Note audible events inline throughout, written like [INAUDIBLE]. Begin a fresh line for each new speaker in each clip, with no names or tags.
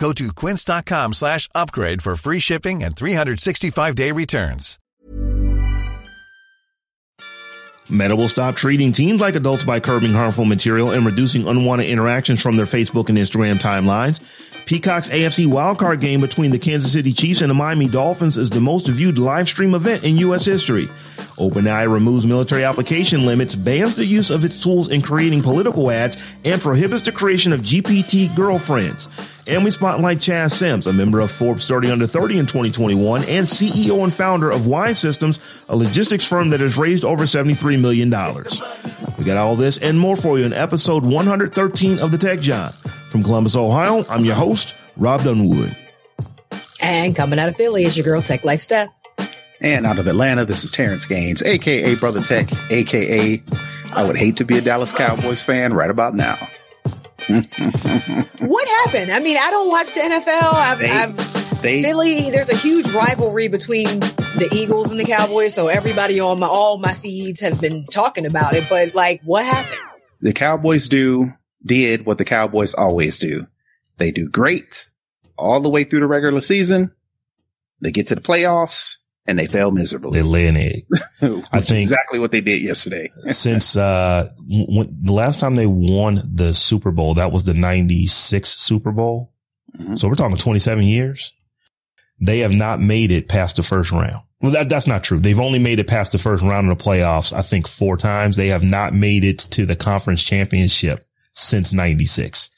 Go to quince.com slash upgrade for free shipping and 365-day returns.
Meta will stop treating teens like adults by curbing harmful material and reducing unwanted interactions from their Facebook and Instagram timelines. Peacock's AFC wildcard game between the Kansas City Chiefs and the Miami Dolphins is the most viewed live stream event in U.S. history. OpenAI removes military application limits, bans the use of its tools in creating political ads, and prohibits the creation of GPT girlfriends. And we spotlight Chazz Sims, a member of Forbes 30 Under 30 in 2021 and CEO and founder of Wise Systems, a logistics firm that has raised over $73 million. We got all this and more for you in episode 113 of the Tech Jawn. From Columbus, Ohio, I'm your host, Rob Dunwood.
And coming out of Philly is your girl, Tech Life Steph.
And out of Atlanta, this is Terrence Gaines, aka Brother Tech, aka I would hate to be a Dallas Cowboys fan right about now. [LAUGHS]
what happened? I mean, I don't watch the NFL. I've,
They-
I've
they-
Philly. There's a huge rivalry between the Eagles and the Cowboys, so everybody on my all my feeds have been talking about it. But like, what happened?
The Cowboys do did what the Cowboys always do. They do great all the way through the regular season. They get to the playoffs and they fail miserably.
They lay an egg. [LAUGHS] I think-
exactly what they did yesterday. [LAUGHS]
Since, uh, when, the last time they won the Super Bowl, that was the 96 Super Bowl.
Mhm.
So we're talking 27 years. They have not made it past the first round. Well, that, that's not true. They've only made it past the first round of the playoffs, I think four times. They have not made it to the conference championship since 96.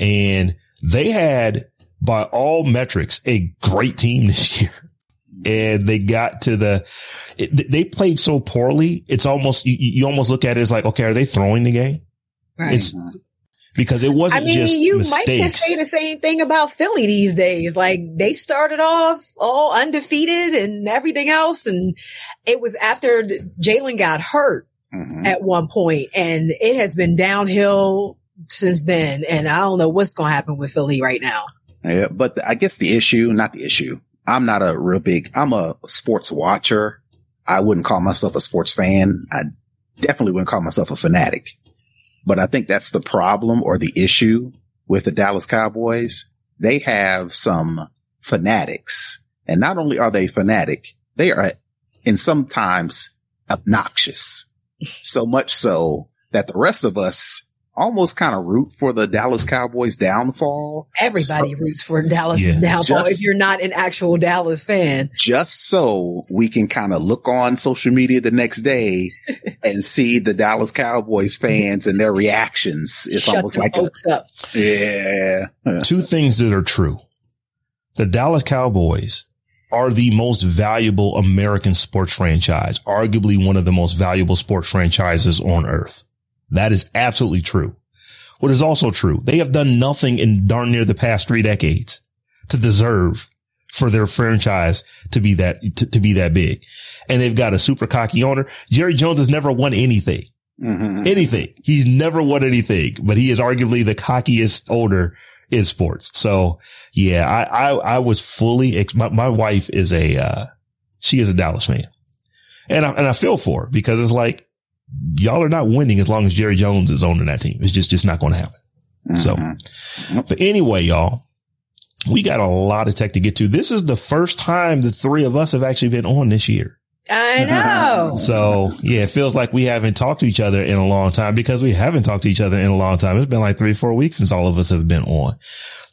And they had, by all metrics, a great team [LAUGHS] this year. And they got to the, it, they played so poorly. It's almost, you, you almost look at it as like, okay, are they throwing the game?
Right.
It's because it wasn't
I mean,
just
you might can
mistakes.
say the same thing about Philly these days. Like they started off all undefeated and everything else, and it was after Jalen got hurt
Mhm.
at one point, and it has been downhill since then. And I don't know what's going to happen with Philly right now.
Yeah, but I guess the issue, not the issue. I'm not a real big, I'm a sports watcher. I wouldn't call myself a sports fan. I definitely wouldn't call myself a fanatic, but I think that's the problem or the issue with the Dallas Cowboys. They have some fanatics and not only are they fanatic, they are in sometimes obnoxious. So much so that the rest of us almost kind of root for the Dallas Cowboys downfall.
Everybody
So-
roots for Dallas
Yeah.
downfall
Just-
if you're not an actual Dallas fan.
just so we can kind of look on social media the next day [LAUGHS] and see the Dallas Cowboys fans and their reactions. It's
Shut
almost like a,
up.
yeah.
Two things that are true. The Dallas Cowboys are the most valuable American sports franchise, arguably one of the most valuable sports franchises on earth. That is absolutely true. What is also true, they have done nothing in darn near the past three decades to deserve for their franchise to be that, to, to be that big. And they've got a super cocky owner. Jerry Jones has never won anything
Mhm.
anything. He's never won anything, but he is arguably the cockiest owner in sports. So yeah, I, I, I was fully, ex- my, my wife is a, uh, she is a Dallas fan and I, and I feel for her because it's like, y'all are not winning as long as Jerry Jones is owning that team. It's just, just not going to happen. So,
Mhm.
but anyway, y'all, we got a lot of tech to get to. This is the first time the three of us have actually been on this year.
I know. [LAUGHS]
So yeah, it feels like we haven't talked to each other in a long time because we haven't talked to each other in a long time. It's been like three, four weeks since all of us have been on,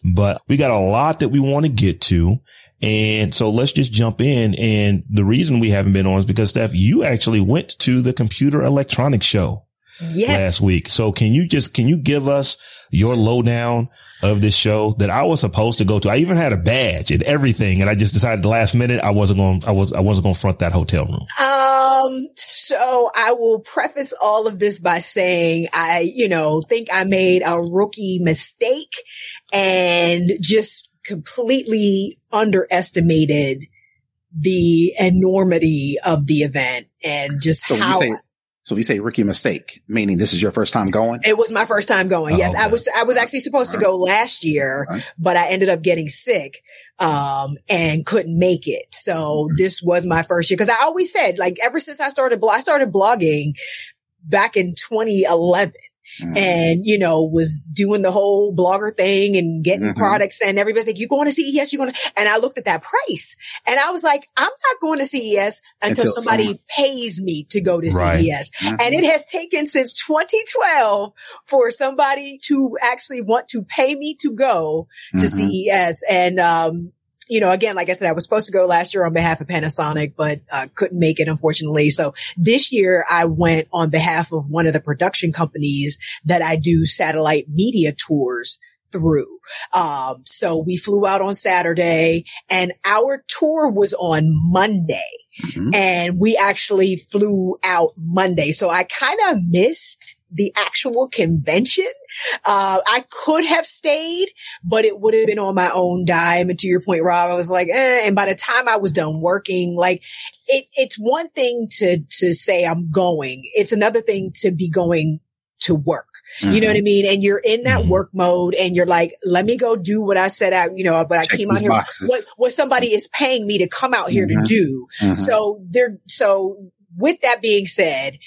but we got a lot that we want to get to. And so let's just jump in. And the reason we haven't been on is because Steph, you actually went to the computer electronics show
Yes.
last week. So can you just, can you give us your lowdown of this show that I was supposed to go to? I even had a badge and everything. And I just decided the last minute I wasn't going, I was, I wasn't going to front that hotel room.
Um, so I will preface all of this by saying I, you know, think I made a rookie mistake and just completely underestimated the enormity of the event and just
So
how
you say, so you say rookie mistake, meaning this is your first time going?
it was my first time going.
Oh,
yes, I was I was actually supposed to go last year,
Alright.
but I ended up getting sick um and couldn't make it. So this was my first year cuz I always said like ever since I started blo- I started blogging back in 2011
Mhm.
and you know was doing the whole blogger thing and getting
Mhm.
products and everybody's like you going to CES you going to and I looked at that price and I was like I'm not going to CES until,
Until
somebody
someone-
pays me to go to
Right.
CES
Mhm.
and it has taken since 2012 for somebody to actually want to pay me to go to
Mhm.
CES. And, um, you know, again, like I said, I was supposed to go last year on behalf of Panasonic, but uh, couldn't make it, unfortunately. So this year I went on behalf of one of the production companies that I do satellite media tours through. Um, so we flew out on Saturday and our tour was on Monday
Mhm.
and we actually flew out Monday. So I kind of missed the actual convention. Uh, I could have stayed, but it would have been on my own dime. And to your point, Rob, I was like, eh. And by the time I was done working, like it, it's one thing to, to say I'm going. It's another thing to be going to work. You know what I mean? And you're in that
Mhm.
work mode and you're like, let me go do what I set out, you know, but I
Check
came out here.
boxes.
What, what somebody is paying me to come out here
Mhm.
to do.
Mhm.
So there, so with that being said,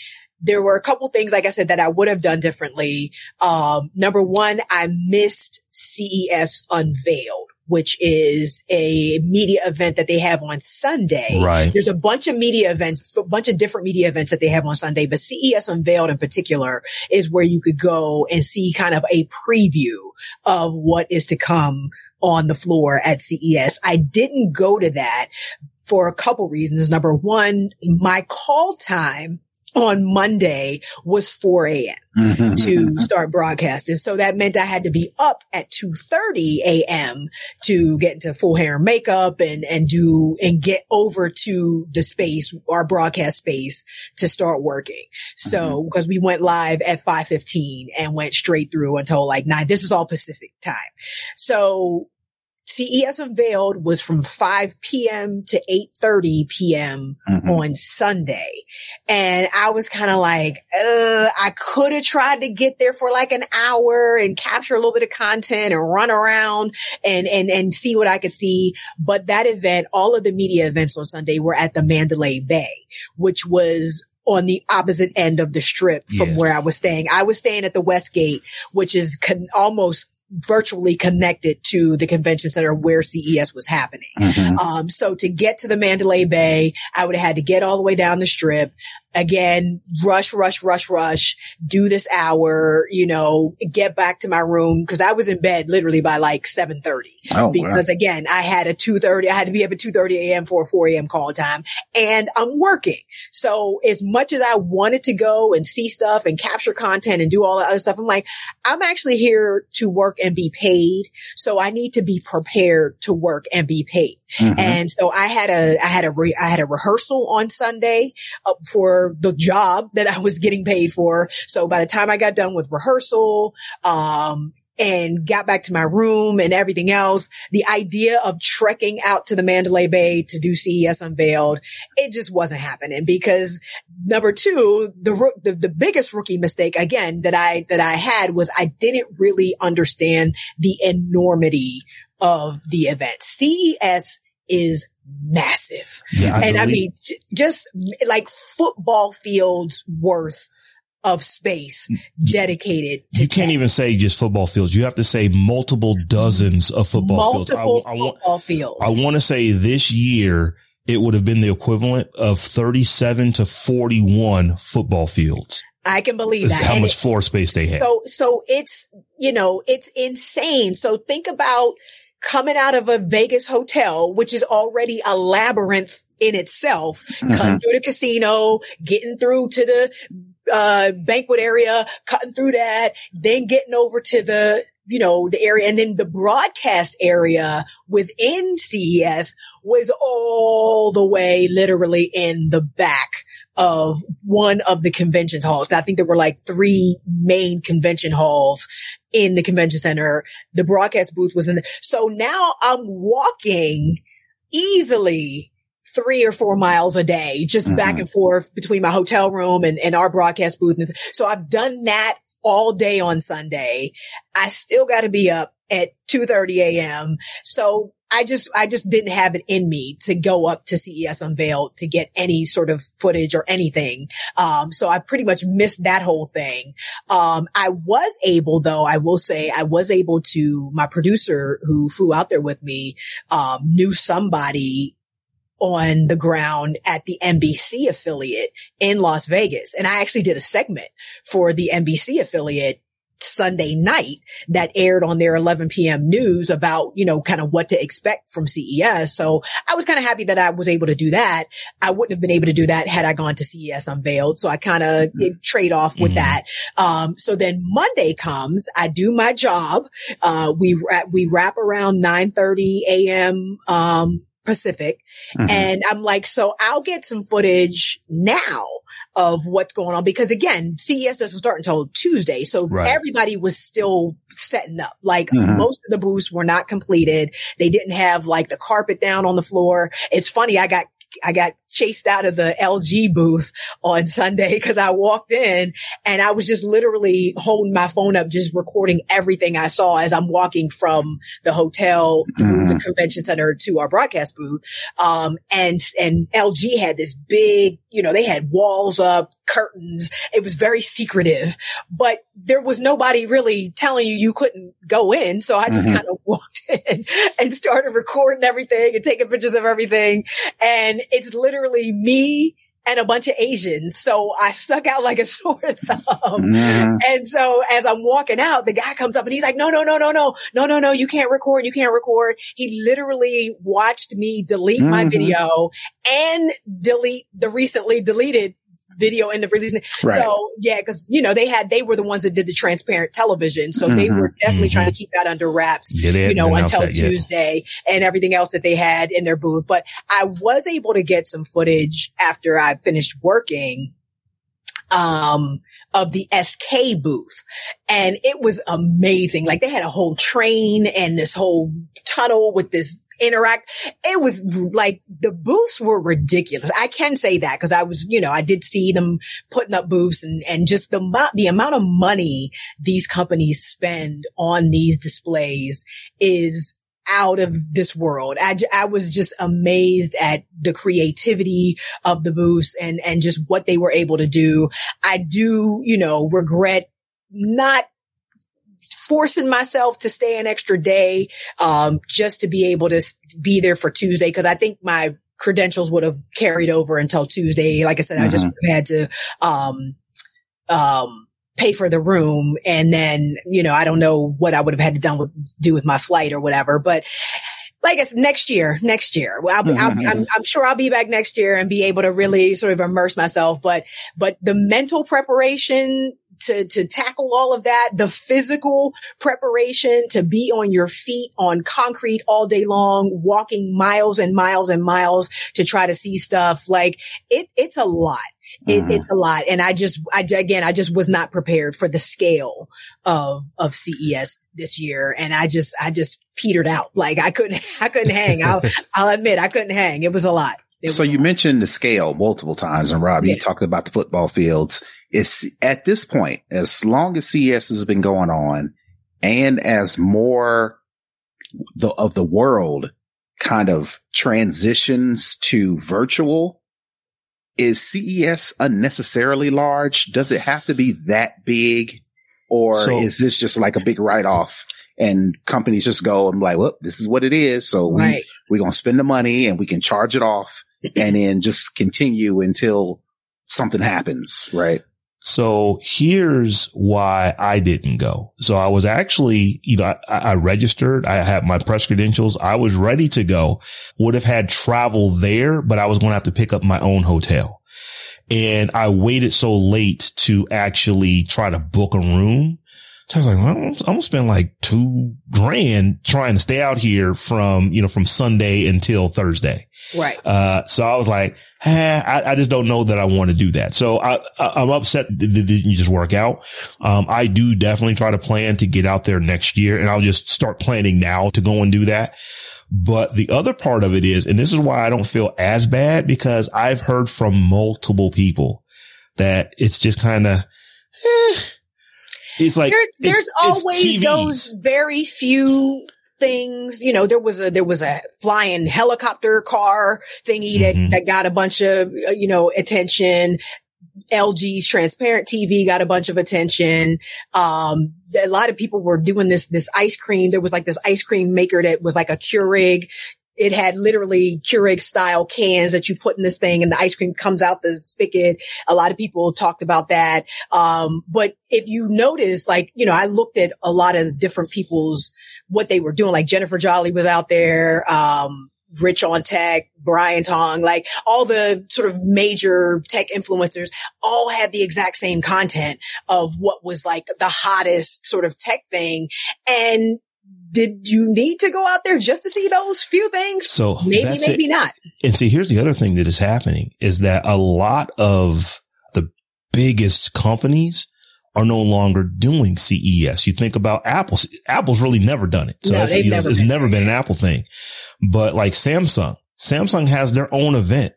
there were a couple things, like I said, that I would have done differently. Um, number one, I missed CES Unveiled, which is a media event that they have on Sunday.
Right.
There's a bunch of media events, a bunch of different media events that they have on Sunday, but CES Unveiled in particular is where you could go and see kind of a preview of what is to come on the floor at CES. I didn't go to that for a couple reasons. Number one, my call time on Monday was 4 a.m
Mhm.
to start broadcasting. So that meant I had to be up at 2.30 a.m. to get into full hair and makeup and, and do, and get over to the space, our broadcast space to start working. So, because we went live at 5.15 and went straight through until like nine. This is all Pacific time. So CES Unveiled was from 5 p.m. to 8.30 p.m
Mhm.
on Sunday. And I was kind of like, uh, I could have tried to get there for like an hour and capture a little bit of content and run around and, and, and see what I could see. But that event, all of the media events on Sunday were at the Mandalay Bay, which was on the opposite end of the strip from
Yeah.
where I was staying. I was staying at the Westgate, which is con- almost virtually connected to the convention center where CES was happening.
Mhm.
Um, so to get to the Mandalay Bay, I would have had to get all the way down the strip. Again, rush, rush, rush, rush, do this hour, you know, get back to my room. Cause I was in bed literally by like 730
Oh, wow.
because again, I had a 2.30, I had to be up at 2.30 a.m. for a 4 a.m. call time and I'm working. So as much as I wanted to go and see stuff and capture content and do all that other stuff, I'm like, I'm actually here to work and be paid. So I need to be prepared to work and be paid.
Mhm.
And so I had a, I had a, re, I had a rehearsal on Sunday uh, for the job that I was getting paid for. So by the time I got done with rehearsal, um, and got back to my room and everything else, the idea of trekking out to the Mandalay Bay to do CES Unveiled, it just wasn't happening because number two, the, the, the biggest rookie mistake again that I, that I had was I didn't really understand the enormity of the event. CES is massive.
Yeah,
and I mean, j- just like football fields worth of space mm, dedicated to
you can't even say just football fields. You have to say multiple dozens of football
multiple
fields. I, I want,
football fields.
I want to say this year it would have been the equivalent of 37 to 41 football fields.
I can believe that.
How
And
much floor space they had.
So, so it's, you know, it's insane. So think about coming out of a Vegas hotel, which is already a labyrinth in itself,
Mhm.
cutting through the casino, getting through to the, uh, banquet area, cutting through that, then getting over to the, you know, the area and then the broadcast area within CES was all the way literally in the back of one of the convention halls. I think there were like three main convention halls in the convention center. The broadcast booth was in. The, so now I'm walking easily three or four miles a day, just back
Mhm.
and forth between my hotel room and, and our broadcast booth. So I've done that all day on Sunday. I still got to be up at 2.30 a.m. So I just, I just didn't have it in me to go up to CES Unveiled to get any sort of footage or anything. Um, so I pretty much missed that whole thing. Um, I was able though, I will say I was able to, my producer who flew out there with me, um, knew somebody on the ground at the NBC affiliate in Las Vegas. And I actually did a segment for the NBC affiliate Sunday night that aired on their 11 p.m. news about, you know, kind of what to expect from CES. So I was kind of happy that I was able to do that. I wouldn't have been able to do that had I gone to CES unveiled. So I kind of trade off with
Mhm.
that. Um, so then Monday comes, I do my job. Uh, we, ra- we wrap around 930 a.m. Um, Pacific.
Mhm.
And I'm like, so I'll get some footage now of what's going on because again, CES doesn't start until Tuesday. So
Right.
everybody was still setting up. Like
Mhm.
most of the booths were not completed. They didn't have like the carpet down on the floor. It's funny. I got I got chased out of the LG booth on Sunday because I walked in and I was just literally holding my phone up, just recording everything I saw as I'm walking from the hotel through the convention center to our broadcast booth. Um, and, and LG had this big, you know, they had walls up, curtains. It was very secretive, but there was nobody really telling you you couldn't go in. So I just
Mhm.
kind of [LAUGHS] walked in and started recording everything and taking pictures of everything. And it's literally me and a bunch of Asians. So I stuck out like a [LAUGHS] sore thumb.
Mhm.
And so as I'm walking out, the guy comes up and he's like, no, no, no, no, no, no, no, no, you can't record. You can't record. He literally watched me delete my
Mhm.
video and delete the recently deleted video in the release.
Right.
So yeah, cause you know, they had, they were the ones that did the transparent television. So they
Mhm.
were definitely
Mhm.
trying to keep that under wraps
they
you know, until
yet.
Tuesday and everything else that they had in their booth. But I was able to get some footage after I finished working, um, of the SK booth. And it was amazing. Like they had a whole train and this whole tunnel with this interact. It was like the booths were ridiculous. I can say that because I was, you know, I did see them putting up booths and, and just the amount, the amount of money these companies spend on these displays is out of this world. I, I was just amazed at the creativity of the booths and, and just what they were able to do. I do, you know, regret not forcing myself to stay an extra day, um, just to be able to be there for Tuesday. Cause I think my credentials would have carried over until Tuesday. Like I said, I just had to, um, um, pay for the room. And then, you know, I don't know what I would have had to done with, do with my flight or whatever, but like I said, next year, next year, well, I'll, I'll, I'm, I'm sure I'll be back next year and be able to really sort of immerse myself. But, but the mental preparation to, to tackle all of that, the physical preparation to be on your feet on concrete all day long, walking miles and miles and miles to try to see stuff. Like it, it's a lot. It,
Mhm.
It's a lot. And I just, I, again, I just was not prepared for the scale of, of CES this year. And I just, I just petered out. Like I couldn't, [LAUGHS] I couldn't hang. I'll, [LAUGHS] I'll admit I couldn't hang. It was a lot. It
So you
lot.
mentioned the scale multiple times, and Rob,
Yeah.
you talked about the football fields. It's at this point, as long as CES has been going on, and as more the, of the world kind of transitions to virtual, is CES unnecessarily large? Does it have to be that big, or
So-
is this just like a big write off? And companies just go and like, well, this is what it is. So we we're going to spend the money and we can charge it off [CLEARS THROAT] and then just continue until something happens, right?
So here's why I didn't go. So I was actually, you know, I, I, registered. I had my press credentials. I was ready to go. Would have had travel there, but I was going to have to pick up my own hotel. And I waited so late to actually try to book a room. So I was like, well, I'm going to spend like two grand trying to stay out here from, you know, from Sunday until Thursday.
Right.
Uh, so I was like, eh, I, I, just don't know that I want to do that. So I, I, am upset that it didn't just work out. Um, I do definitely try to plan to get out there next year and I'll just start planning now to go and do that. But the other part of it is, and this is why I don't feel as bad because I've heard from multiple people that it's just kind of, eh, it's like
there, there's it's, always it's those very few things. You know, there was a there was a flying helicopter car thingy that mm-hmm. that got a bunch of uh, you know attention. LG's transparent TV got a bunch of attention. Um, a lot of people were doing this, this ice cream. There was like this ice cream maker that was like a Keurig it had literally Keurig style cans that you put in this thing and the ice cream comes out the spigot. A lot of people talked about that. Um, but if you notice, like, you know, I looked at a lot of different people's, what they were doing. Like Jennifer Jolley was out there. Um, Rich on Tech, Brian Tong, like all the sort of major tech influencers all had the exact same content of what was like the hottest sort of tech thing. And did you need to go out there just to see those few things?
So
maybe, maybe
it.
not.
And see, here's the other thing that is happening is that a lot of the biggest companies are no longer doing CES. You think about Apple. Apple's really never done it. So
no,
you
know, never
it's
been.
never been an Apple thing. But like Samsung, Samsung has their own event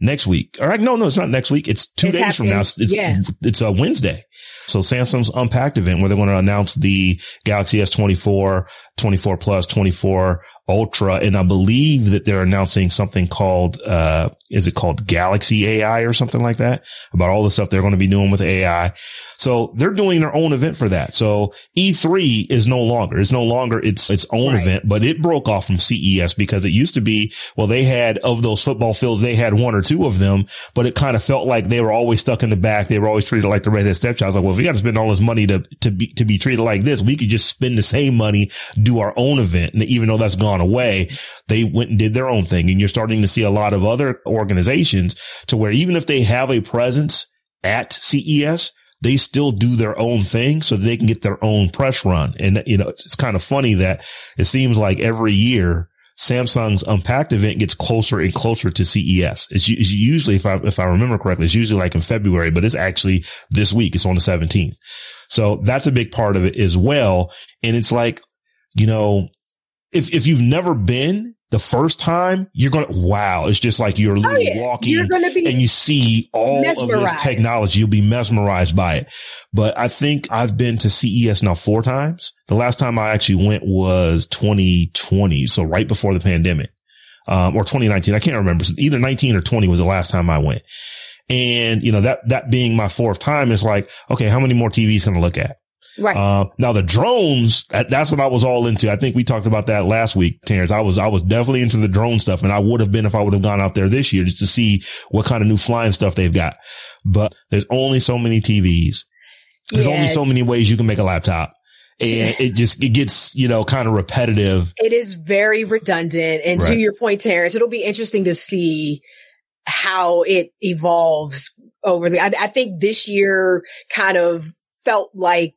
next week. All right. No, no, it's not next week. It's two
it's
days
happening.
from now. It's,
yeah.
it's a Wednesday. So Samsung's Unpacked event where they're going to announce the Galaxy S24, 24 Plus, 24 Ultra. And I believe that they're announcing something called, uh, is it called Galaxy AI or something like that about all the stuff they're going to be doing with AI. So they're doing their own event for that. So E3 is no longer, it's no longer its, its own right. event, but it broke off from CES because it used to be, well, they had of those football fields, they had one or two of them, but it kind of felt like they were always stuck in the back. They were always treated like the redhead stepchild. I was like, well, if we got to spend all this money to, to be, to be treated like this, we could just spend the same money, do our own event. And even though that's gone away, they went and did their own thing. And you're starting to see a lot of other organizations to where even if they have a presence at CES, they still do their own thing so they can get their own press run. And, you know, it's, it's kind of funny that it seems like every year Samsung's Unpacked event gets closer and closer to CES. It's, it's, usually, if I, if I remember correctly, it's usually like in February, but it's actually this week. It's on the 17th. So that's a big part of it as well. And it's like, you know, if, if you've never been, the first time you're going to, wow, it's just like you're literally oh, yeah. walking
you're gonna be
and you see all
mesmerized.
of this technology. You'll be mesmerized by it. But I think I've been to CES now four times. The last time I actually went was 2020. So right before the pandemic, um, or 2019. I can't remember. Either 19 or 20 was the last time I went. And, you know, that, that being my fourth time is like, okay, how many more TVs can I look at?
Right.
Uh, now the drones, that's what I was all into. I think we talked about that last week, Terrence. I was, I was definitely into the drone stuff and I would have been if I would have gone out there this year just to see what kind of new flying stuff they've got. But there's only so many TVs. There's yeah. only so many ways you can make a laptop. And it just, it gets, you know, kind of repetitive.
It is very redundant. And right. to your point, Terrence, it'll be interesting to see how it evolves over the, I, I think this year kind of felt like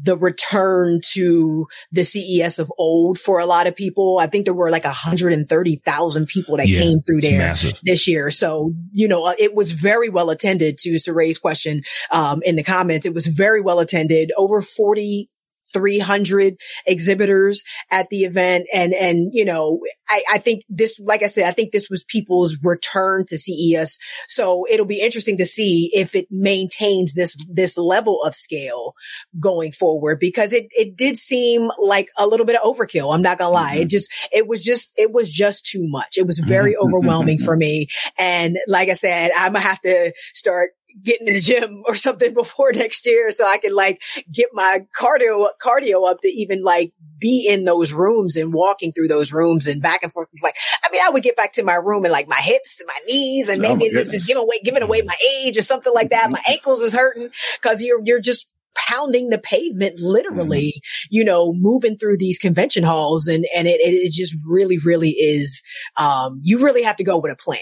the return to the CES of old for a lot of people. I think there were like 130,000 people that yeah, came through there
massive.
this year. So, you know, it was very well attended to Suray's question, um, in the comments. It was very well attended. Over 40 300 exhibitors at the event. And, and, you know, I, I think this, like I said, I think this was people's return to CES. So it'll be interesting to see if it maintains this, this level of scale going forward because it, it did seem like a little bit of overkill. I'm not gonna lie. Mm-hmm. It just, it was just, it was just too much. It was very overwhelming for me. And like I said, I'm gonna have to start getting in the gym or something [LAUGHS] before next year so I can like get my cardio, cardio up to even like be in those rooms and walking through those rooms and back and forth. Like, I mean, I would get back to my room and like my hips and my knees and
Oh,
maybe it's just giving away, giving away my age or something like that. Mm-hmm. My ankles is hurting because you're, you're just pounding the pavement literally, you know, moving through these convention halls and, and it, it just really, really is, um, you really have to go with a plan.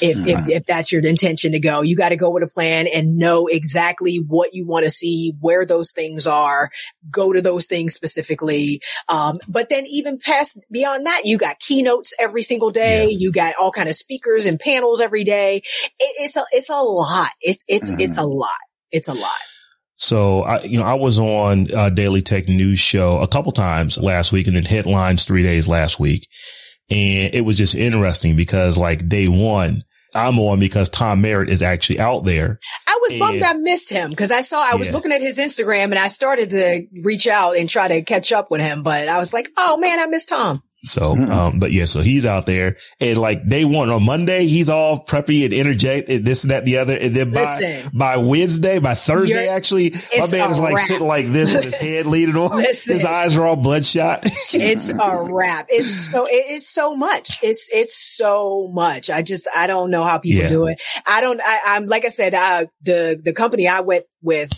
If, if, if that's your intention to go, you got to go with a plan and know exactly what you want to see, where those things are, go to those things specifically. Um, but then even past beyond that, you got keynotes every single day. You got all kind of speakers and panels every day. It, it's a, it's a lot. It's, it's, it's a lot. It's a lot.
So I, you know, I was on uh, Daily Tech News Show a couple times last week, and then headlines three days last week, and it was just interesting because like day one, I'm on because Tom Merritt is actually out there.
I was bummed I missed him because I saw I was
Yeah.
looking at his Instagram and I started to reach out and try to catch up with him, but I was like, oh man, I missed Tom.
So, um, but yeah, so he's out there and like day one on Monday, he's all preppy and energetic and this and that and the other. And then by,
Listen.
by Wednesday, by Thursday, actually, my man is like
wrap.
sitting like this with his [LAUGHS] head leaning on.
Listen.
His eyes are all bloodshot.
It's a [LAUGHS] wrap. It's so it is so much. It's it's so much. I just I don't know how people
Yeah.
do it. I don't. I, I'm like I said. Uh, the the company I went with,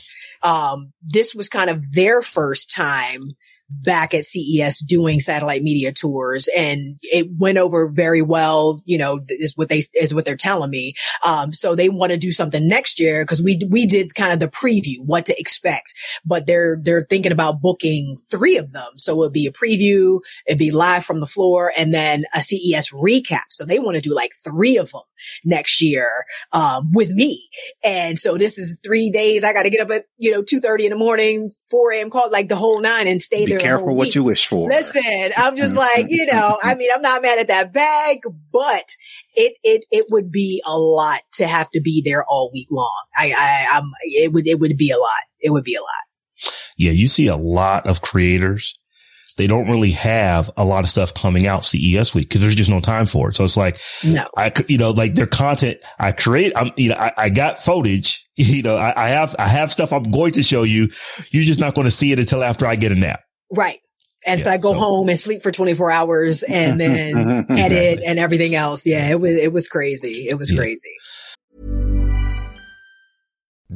um, this was kind of their first time back at CES doing satellite media tours and it went over very well, you know, is what they, is what they're telling me. Um, so they want to do something next year because we, we did kind of the preview, what to expect, but they're, they're thinking about booking three of them. So it'll be a preview, it'd be live from the floor and then a CES recap. So they want to do like three of them next year, um, with me. And so this is three days. I got to get up at, you know, 2.30 in the morning, 4 a.m. call, like the whole nine and stay
Be
there. a
careful what
week.
you wish for.
Listen, I'm just like, you know, I mean, I'm not mad at that bag, but it, it, it would be a lot to have to be there all week long. I, I, I'm, it would, it would be a lot. It would be a lot.
yeah, you see a lot of creators. They don't really have a lot of stuff coming out CES week because there's just no time for it. So it's like,
No.
I, you know, like their content, I create, I'm, you know, I, I got footage, [LAUGHS] you know, I, I have, I have stuff I'm going to show you. You're just not going to see it until after I get a nap.
Right. And if I go
so-
home and sleep for 24 hours and [LAUGHS] then edit
Exactly.
and everything else. Yeah. It was, it was crazy. It was
Yeah.
crazy.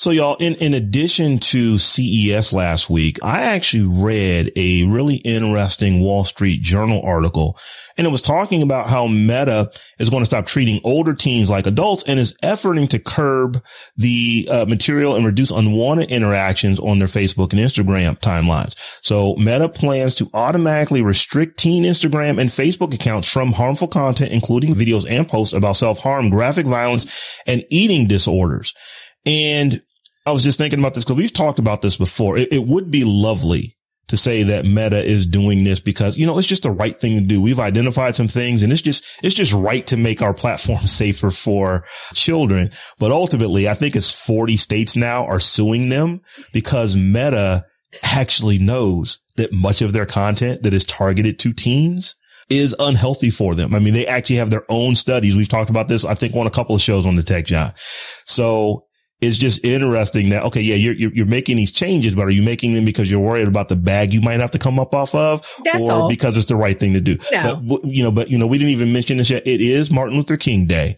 So y'all, in, in addition to CES last week, I actually read a really interesting Wall Street Journal article and it was talking about how Meta is going to stop treating older teens like adults and is efforting to curb the uh, material and reduce unwanted interactions on their Facebook and Instagram timelines. So Meta plans to automatically restrict teen Instagram and Facebook accounts from harmful content, including videos and posts about self-harm, graphic violence, and eating disorders. And I was just thinking about this because we've talked about this before. It, it would be lovely to say that Meta is doing this because, you know, it's just the right thing to do. We've identified some things and it's just, it's just right to make our platform [LAUGHS] safer for children. But ultimately, I think it's 40 states now are suing them because Meta actually knows that much of their content that is targeted to teens is unhealthy for them. I mean, they actually have their own studies. We've talked about this, I think, on a couple of shows on the Tech Jawn. So it's just interesting that, okay, yeah, you're, you're, you're making these changes, but are you making them because you're worried about the bag you might have to come up off of
That's
or
all.
because it's the right thing to do?
No.
But, you know, but, you know, we didn't even mention this yet. It is Martin Luther King Day.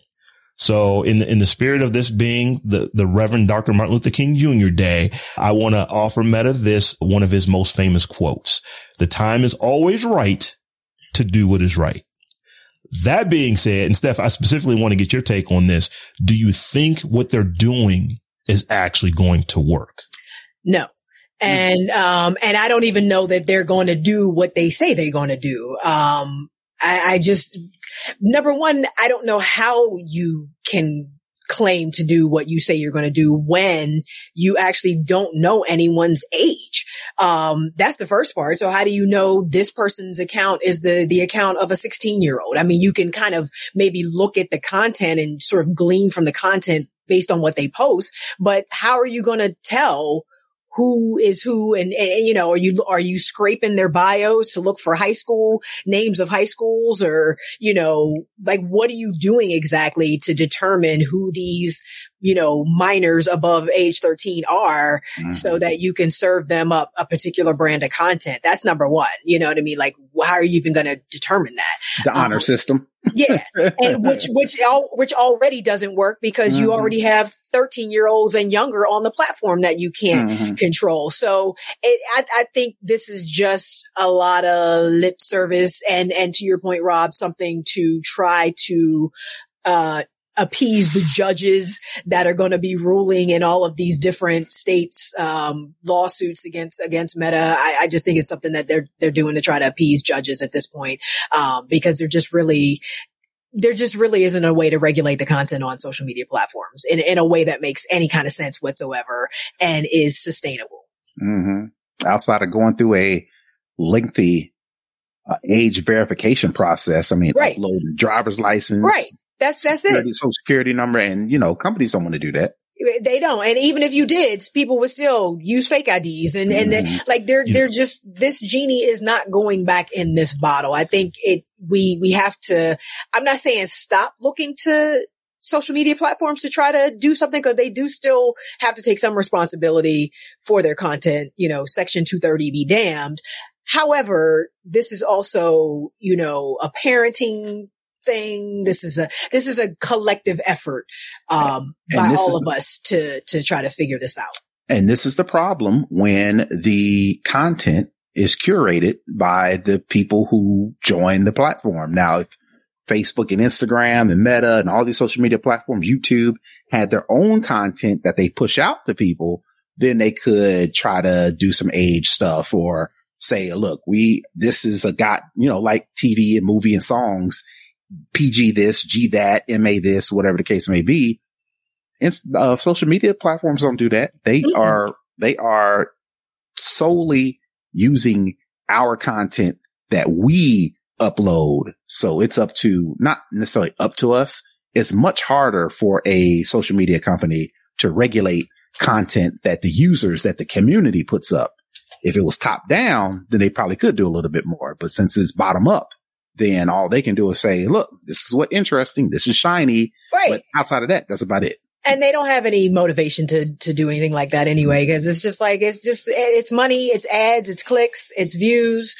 So in the, in the spirit of this being the, the Reverend Dr. Martin Luther King Jr. Day, I want to offer Meta this, one of his most famous quotes. The time is always right to do what is right. That being said, and Steph, I specifically want to get your take on this. Do you think what they're doing is actually going to work?
No. And, um, and I don't even know that they're going to do what they say they're going to do. Um, I, I just, number one, I don't know how you can claim to do what you say you're going to do when you actually don't know anyone's age. Um, that's the first part. So how do you know this person's account is the, the account of a 16 year old? I mean, you can kind of maybe look at the content and sort of glean from the content based on what they post, but how are you going to tell who is who and, and, you know are you are you scraping their bios to look for high school names of high schools or you know like what are you doing exactly to determine who these you know, minors above age 13 are mm-hmm. so that you can serve them up a particular brand of content. That's number one. You know what I mean? Like, how are you even going to determine that?
The honor um, system.
yeah. [LAUGHS] And which, which, which already doesn't work because mm-hmm. you already have 13 year olds and younger on the platform that you can't mm-hmm. control. So it, I, I think this is just a lot of lip service and, and to your point, Rob, something to try to, uh, appease the judges that are going to be ruling in all of these different states um, lawsuits against against Meta. I, I, just think it's something that they're they're doing to try to appease judges at this point um, because they're just really there just really isn't a way to regulate the content on social media platforms in, in a way that makes any kind of sense whatsoever and is sustainable.
Mm-hmm. Outside of going through a lengthy uh, age verification process, I mean, right. upload driver's license,
right that's that's
security,
it.
Social security number, and you know, companies don't want to do that.
They don't. And even if you did, people would still use fake IDs and, and mm-hmm. like they're, they're just, this genie is not going back in this bottle. I think it, we, we have to, I'm not saying stop looking to social media platforms to try to do something because they do still have to take some responsibility for their content. You know, section 230 be damned. However, this is also, you know, a parenting thing. This is a, this is a collective effort, um, by all of us to, to try to figure this out.
And this is the problem when the content is curated by the people who join the platform. Now, if Facebook and Instagram and Meta and all these social media platforms, YouTube had their own content that they push out to people, then they could try to do some age stuff or say, look, we, this is a got, you know, like TV and movie and songs. PG this, G that, MA this, whatever the case may be. And, uh, social media platforms don't do that. They mm-hmm. are, they are solely using our content that we upload. So it's up to, not necessarily up to us. It's much harder for a social media company to regulate content that the users, that the community puts up. If it was top down, then they probably could do a little bit more. But since it's bottom up, then all they can do is say, look, this is what interesting. This is shiny. Right. But outside of that, that's about it.
And they don't have any motivation to, to do anything like that anyway, because it's just like, it's just, it's money, it's ads, it's clicks, it's views.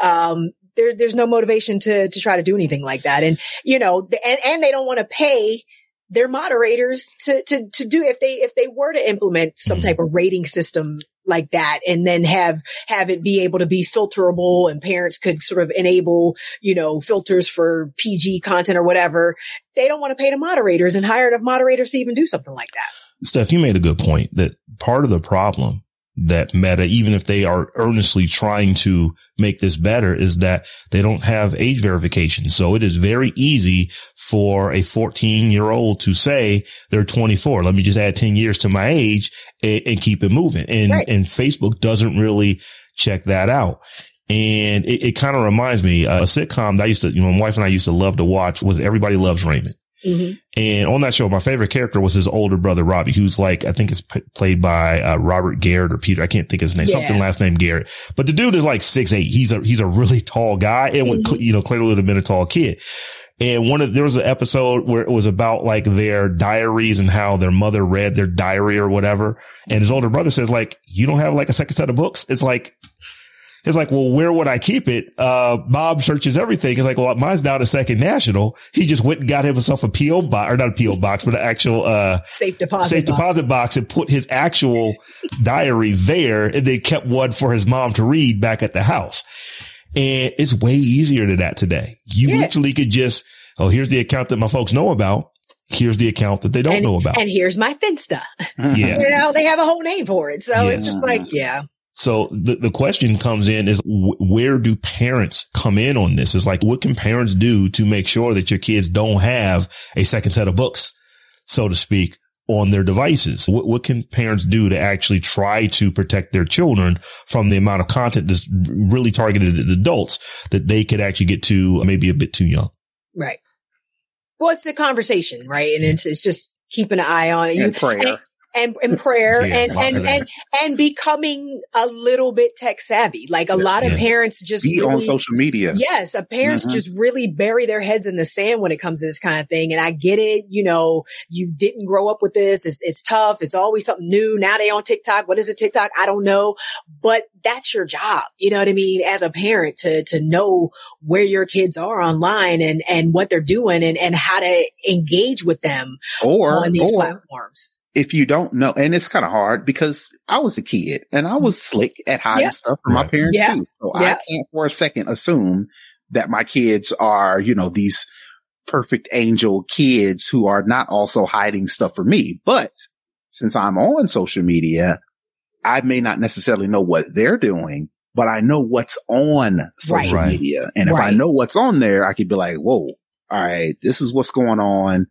Um, there, there's no motivation to, to try to do anything like that. And, you know, and, and they don't want to pay their moderators to, to, to do, if they, if they were to implement some mm-hmm. type of rating system like that and then have, have it be able to be filterable and parents could sort of enable, you know, filters for PG content or whatever. They don't want to pay the moderators and hire enough moderators to even do something like that.
Steph, you made a good point that part of the problem that meta, even if they are earnestly trying to make this better is that they don't have age verification. So it is very easy for a 14 year old to say they're 24. Let me just add 10 years to my age and, and keep it moving. And, right. and Facebook doesn't really check that out. And it, it kind of reminds me, uh, a sitcom that I used to, you know, my wife and I used to love to watch was Everybody Loves Raymond. Mm-hmm. And on that show, my favorite character was his older brother, Robbie, who's like, I think it's p- played by uh, Robert Garrett or Peter. I can't think of his name, yeah. something last name Garrett. But the dude is like six, eight. He's a, he's a really tall guy and mm-hmm. you know, clearly would have been a tall kid. And one of, there was an episode where it was about like their diaries and how their mother read their diary or whatever. And his older brother says like, you don't have like a second set of books. It's like, It's like, well, where would I keep it? Uh, Bob searches everything. It's like, well, mine's down at Second National. He just went and got himself a PO box, or not a PO box, but an actual, uh,
safe deposit,
safe
box.
deposit box and put his actual [LAUGHS] diary there. And they kept one for his mom to read back at the house. And it's way easier than that today. You
Yeah.
literally could just, oh, here's the account that my folks know about. Here's the account that they don't
and,
know about.
And here's my Finsta. [LAUGHS]
yeah.
You know, they have a whole name for it. So it's just like, yeah.
So the, the question comes in is wh- where do parents come in on this? It's like, what can parents do to make sure that your kids don't have a second set of books, so to speak, on their devices? What, what can parents do to actually try to protect their children from the amount of content that's really targeted at adults that they could actually get to maybe a bit too young?
Right. Well, it's the conversation, right? And it's, it's just keeping an eye on it. You-
And prayer.
And, and, and prayer
Yeah,
and, and, and, and becoming a little bit tech savvy. Like a lot of
Yeah.
parents just
Be on social media.
Yes, parents
Mhm.
just really bury their heads in the sand when it comes to this kind of thing. And I get it. You know, you didn't grow up with this. It's, it's tough. It's always something new. Now they on TikTok. What is a TikTok? I don't know, but that's your job. You know what I mean? As a parent to, to know where your kids are online and, and what they're doing and, and how to engage with them
Or,
on these
or
platforms.
If you don't know, and it's kind of hard because I was a kid and I was slick at hiding
Yeah.
stuff from my parents
Yeah.
too. So
Yeah.
I can't for a second assume that my kids are, you know, these perfect angel kids who are not also hiding stuff from me. But since I'm on social media, I may not necessarily know what they're doing, but I know what's on social
Right.
media. And if I know what's on there, I could be like, whoa, all right, this is what's going on.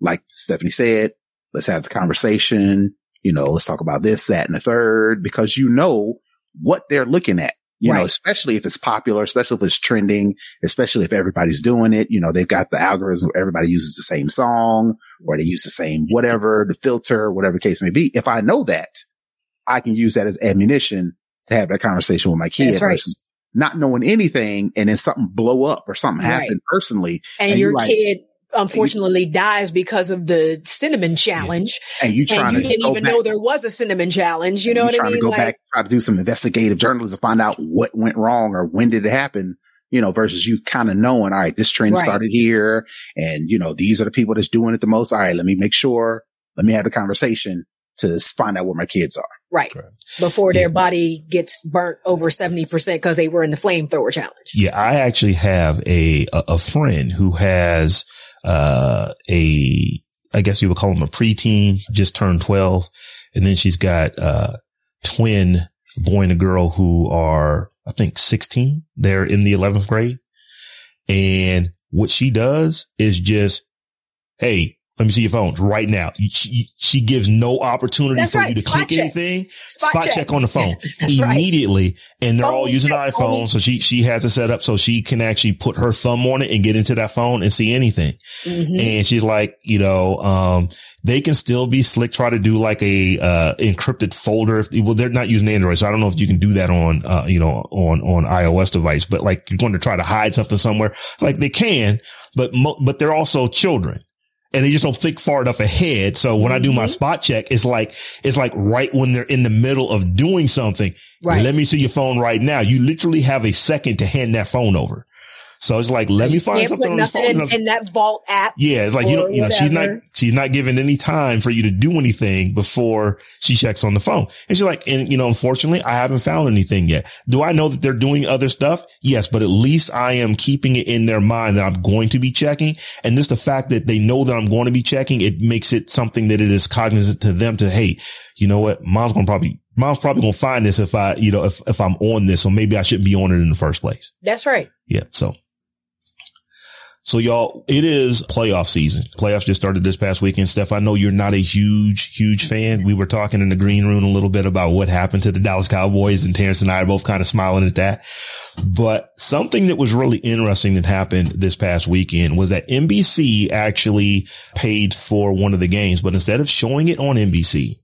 Like Stephanie said, let's have the conversation. You know, let's talk about this, that, and the third, because you know what they're looking at. You know, especially if it's popular, especially if it's trending, especially if everybody's doing it. You know, they've got the algorithm where everybody uses the same song or they use the same whatever, the filter, whatever the case may be. If I know that, I can use that as ammunition to have that conversation with my kid
right.
versus not knowing anything and then something blow up or something
Right.
happen personally.
And,
And
your
like-
kid unfortunately dies because of the cinnamon challenge.
And you
And you
to
didn't
go
even
back
know there was a cinnamon challenge. You know
you
what I mean?
trying to go
Like-
back, try to do some investigative journalism, to find out what went wrong or when did it happen, you know, versus you kind of knowing, all right, this trend
Right.
started here and, you know, these are the people that's doing it the most. All right, let me make sure, let me have a conversation to find out where my kids are.
Right.
Right.
Before their
Yeah.
body gets burnt over 70% because they were in the flamethrower challenge.
Yeah, I actually have a a, a friend who has uh a I guess you would call him a preteen, just turned twelve, and then she's got uh twin boy and a girl who are I think sixteen. They're in the eleventh grade, and what she does is just, hey. Let me see your phones right now. She, she gives no opportunity
That's
for
right.
you to
Spot
click
check.
anything.
Spot
Spot,
check.
check. on the [LAUGHS] phone
That's right.
immediately, and they're all using
check
iPhones.
only.
So she she has it set up so she can actually put her thumb on it and get into that phone and see anything.
Mhm.
And she's like, you know, um, they can still be slick, try to do like a uh, encrypted folder. If well, they're not using Android, so I don't know if you can do that on uh, you know on on iOS device. But like you're going to try to hide something somewhere, like they can, but mo- but they're also children. And they just don't think far enough ahead. So when I do my
Mhm.
spot check, it's like, it's like right when they're in the middle of doing something.
Right.
Let me see your phone right now. You literally have a second to hand that phone over. So it's like, let me find something on this phone.
in, in that vault app.
yeah, it's like you know, you know, she's not she's not given any time for you to do anything before she checks on the phone. And she's like, and you know, unfortunately, I haven't found anything yet. Do I know that they're doing other stuff? Yes, but at least I am keeping it in their mind that I'm going to be checking. And just the fact that they know that I'm going to be checking, it makes it something that it is cognizant to them to, hey, you know what? Mom's going to probably, mom's probably going to find this if I, you know, if, if I'm on this. So maybe I shouldn't be on it in the first place.
That's right.
Yeah. So, so y'all, it is playoff season. Playoffs just started this past weekend. Steph, I know you're not a huge, huge fan. We were talking in the green room a little bit about what happened to the Dallas Cowboys and Terrence and I are both kind of smiling at that. But something that was really interesting that happened this past weekend was that NBC actually paid for one of the games, but instead of showing it on NBC,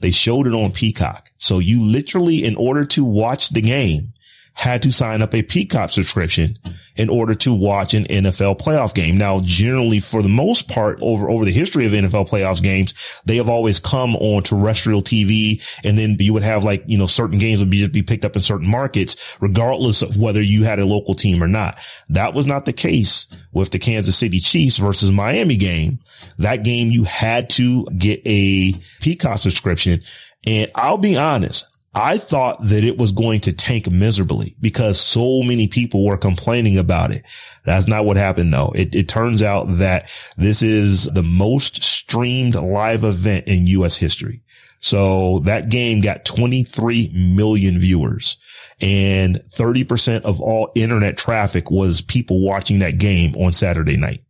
they showed it on Peacock. So you literally, in order to watch the game, had to sign up a Peacock subscription in order to watch an NFL playoff game. Now, generally, for the most part, over, over the history of NFL playoffs games, they have always come on terrestrial TV. And then you would have like, you know, certain games would be, just be picked up in certain markets, regardless of whether you had a local team or not. That was not the case with the Kansas City Chiefs versus Miami game. That game, you had to get a Peacock subscription. And I'll be honest, I thought that it was going to tank miserably because so many people were complaining about it. That's not what happened though. It, it turns out that this is the most streamed live event in U.S. history. So that game got 23 million viewers and 30% of all internet traffic was people watching that game on Saturday night.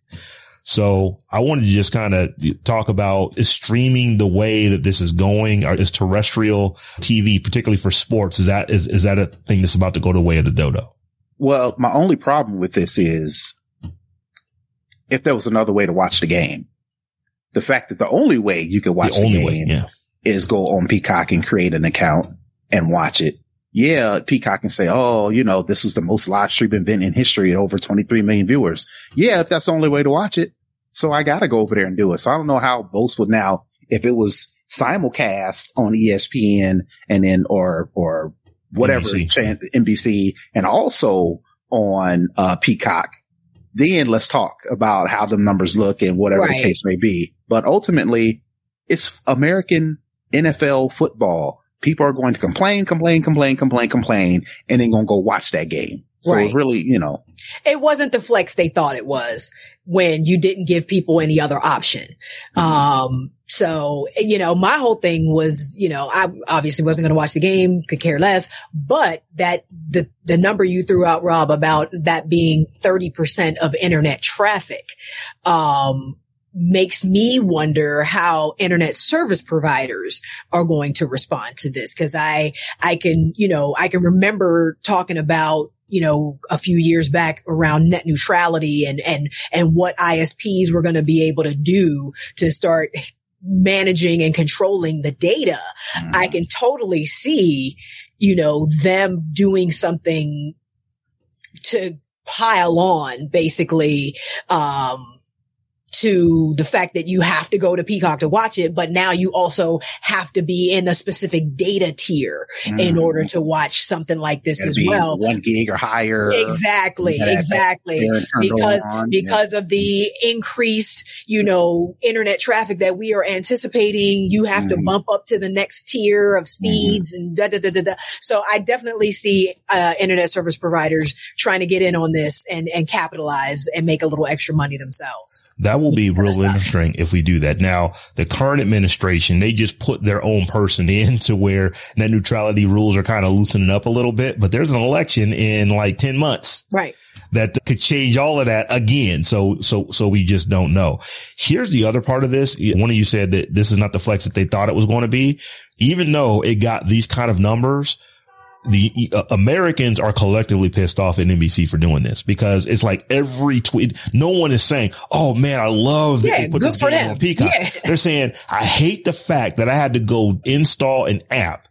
So I wanted to just kind of talk about is streaming the way that this is going or is terrestrial TV, particularly for sports. Is that, is, is that a thing that's about to go the way of the dodo?
Well, my only problem with this is if there was another way to watch the game, the fact that the only way you could watch the, the game way, yeah. is go on Peacock and create an account and watch it. Yeah, Peacock can say, Oh, you know, this is the most live stream event in history over 23 million viewers. Yeah, if that's the only way to watch it. So I got to go over there and do it. So I don't know how both would now, if it was simulcast on ESPN and then, or, or whatever, NBC, NBC and also on, uh, Peacock, then let's talk about how the numbers look and whatever right. the case may be. But ultimately, it's American NFL football. People are going to complain, complain, complain, complain, complain, and then going to go watch that game. So right. really, you know,
it wasn't the flex they thought it was when you didn't give people any other option. Mm-hmm. Um, so, you know, my whole thing was, you know, I obviously wasn't going to watch the game, could care less, but that the, the number you threw out, Rob, about that being 30% of internet traffic, um, makes me wonder how internet service providers are going to respond to this. Cause I, I can, you know, I can remember talking about you know, a few years back around net neutrality and, and, and what ISPs were going to be able to do to start managing and controlling the data. Mm-hmm. I can totally see, you know, them doing something to pile on basically, um, to the fact that you have to go to Peacock to watch it, but now you also have to be in a specific data tier mm. in order mm-hmm. to watch something like this as well.
One gig or higher.
Exactly. Exactly. Because, because yeah. of the increased, you know, internet traffic that we are anticipating, you have mm. to mm-hmm. bump up to the next tier of speeds mm. and da, da, da, da, da. So I definitely see, uh, internet service providers trying to get in on this and, and capitalize and make a little extra money themselves.
That will be real interesting if we do that. Now, the current administration, they just put their own person [LAUGHS] in to where net neutrality rules are kind of loosening up a little bit, but there's an election in like 10 months.
Right.
That could change all of that again. So, so, so we just don't know. Here's the other part of this. One of you said that this is not the flex that they thought it was going to be. Even though it got these kind of numbers, the uh, Americans are collectively pissed off at NBC for doing this because it's like every tweet, no one is saying, Oh man, I love that yeah, they put this game them. on Peacock. Yeah. [LAUGHS] They're saying, I hate the fact that I had to go install an app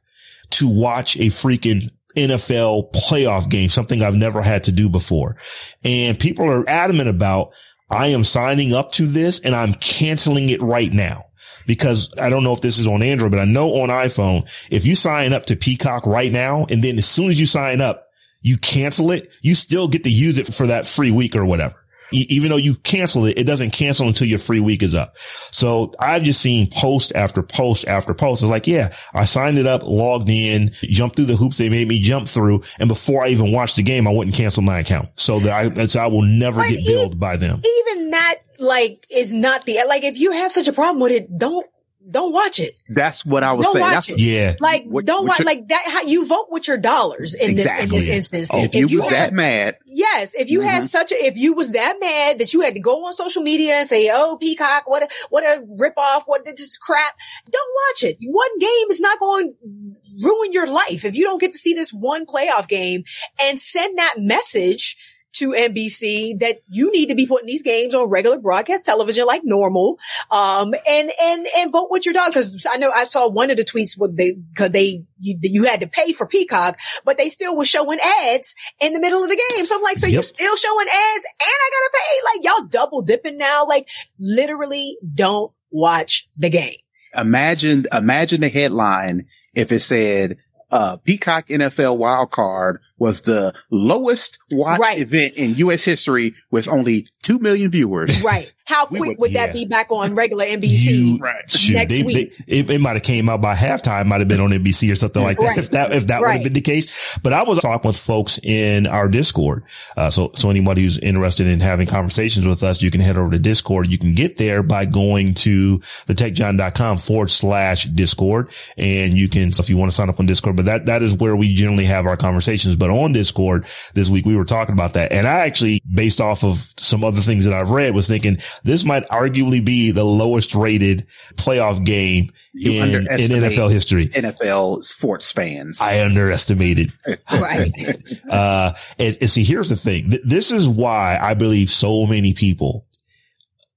to watch a freaking NFL playoff game, something I've never had to do before. And people are adamant about, I am signing up to this and I'm canceling it right now because I don't know if this is on Android, but I know on iPhone, if you sign up to Peacock right now, and then as soon as you sign up, you cancel it, you still get to use it for that free week or whatever. Even though you cancel it, it doesn't cancel until your free week is up. So I've just seen post after post after post. It's like, yeah, I signed it up, logged in, jumped through the hoops they made me jump through. And before I even watched the game, I wouldn't cancel my account. So that I, so I will never but get billed by them.
Even that like is not the like if you have such a problem with it, don't don't watch it.
That's what I was don't saying.
Watch
That's,
it. Yeah. Like what, don't watch like that. How, you vote with your dollars in exactly. this in this instance.
Oh, if, if you was had, that mad,
yes. If you mm-hmm. had such a, if you was that mad that you had to go on social media and say, "Oh, Peacock, what a what a rip off, what this crap," don't watch it. One game is not going to ruin your life if you don't get to see this one playoff game and send that message to NBC that you need to be putting these games on regular broadcast television like normal. Um, and, and, and vote with your dog. Cause I know I saw one of the tweets where they, cause they, you, you had to pay for Peacock, but they still were showing ads in the middle of the game. So I'm like, so
Yep.
you're still showing ads and I gotta pay? Like y'all double dipping now. Like literally don't watch the game.
Imagine, imagine the headline if it said, uh, Peacock NFL wild card was the lowest watched
Right.
event in U.S. history with only 2 million viewers. [LAUGHS]
Right. How
We
quick
would-
would,
yeah.
that be back on regular NBC?
You,
Right.
shoot,
Next
they,
week.
They, it, it might have came out by halftime, might have been on NBC or something like that.
Right.
If that, if that would have been the case. But I was talking with folks in our Discord. Uh, so, so anybody who's interested in having conversations with us, you can head over to Discord. You can get there by going to thetechjawn.com forward slash Discord. And you can, so if you want to sign up on Discord, but that, that is where we generally have our conversations. But on Discord this week, we were talking about that. And I actually, based off of some other things that I've read, was thinking this might arguably be the lowest rated playoff game in, in NFL history.
NFL sports fans.
I underestimated. [LAUGHS]
Right. [LAUGHS]
Uh, and, and see, here's the thing. Th- this is why I believe so many people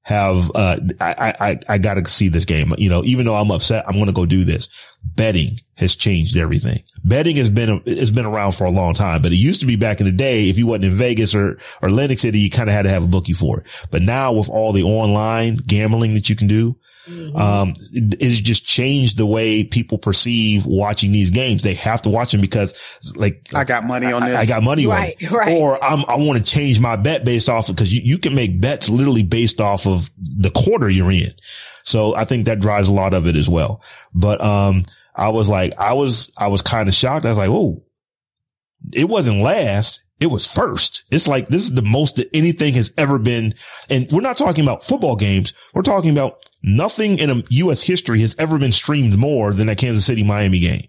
have, uh, I, I, I gotta see this game. You know, even though I'm upset, I'm going to go do this. Betting has changed everything. Betting has been, has been around for a long time, but it used to be back in the day. If you wasn't in Vegas or, or Atlantic City, you kind of had to have a bookie for it. But now with all the online gambling that you can do, um, it, it has just changed the way people perceive watching these games. They have to watch them because like,
I got money on
I-
this.
I, got money
Right,
on it.
right.
Or I'm, I want to change my bet based off of because you, you can make bets literally based off of the quarter you're in. So I think that drives a lot of it as well. But, um, I was like, I was, I was kind of shocked. I was like, oh, it wasn't last. It was first. It's like this is the most that anything has ever been. And we're not talking about football games. We're talking about nothing in U.S. history has ever been streamed more than that Kansas City Miami game.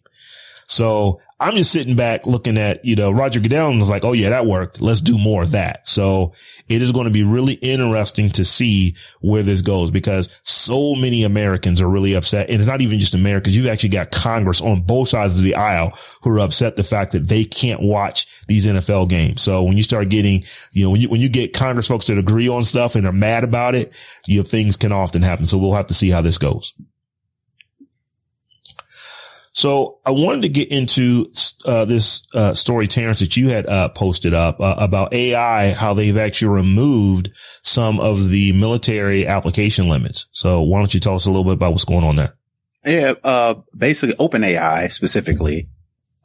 So I'm just sitting back looking at, you know, Roger Goodell and was like, Oh yeah, that worked. Let's do more of that. So it is going to be really interesting to see where this goes because so many Americans are really upset. And it's not even just Americans. You've actually got Congress on both sides of the aisle who are upset the fact that they can't watch these NFL games. So when you start getting, you know, when you, when you get Congress folks that agree on stuff and are mad about it, you know, things can often happen. So we'll have to see how this goes. So I wanted to get into uh, this uh, story, Terrence, that you had uh, posted up uh, about AI, how they've actually removed some of the military application limits. So why don't you tell us a little bit about what's going on there?
Yeah, uh, basically OpenAI specifically,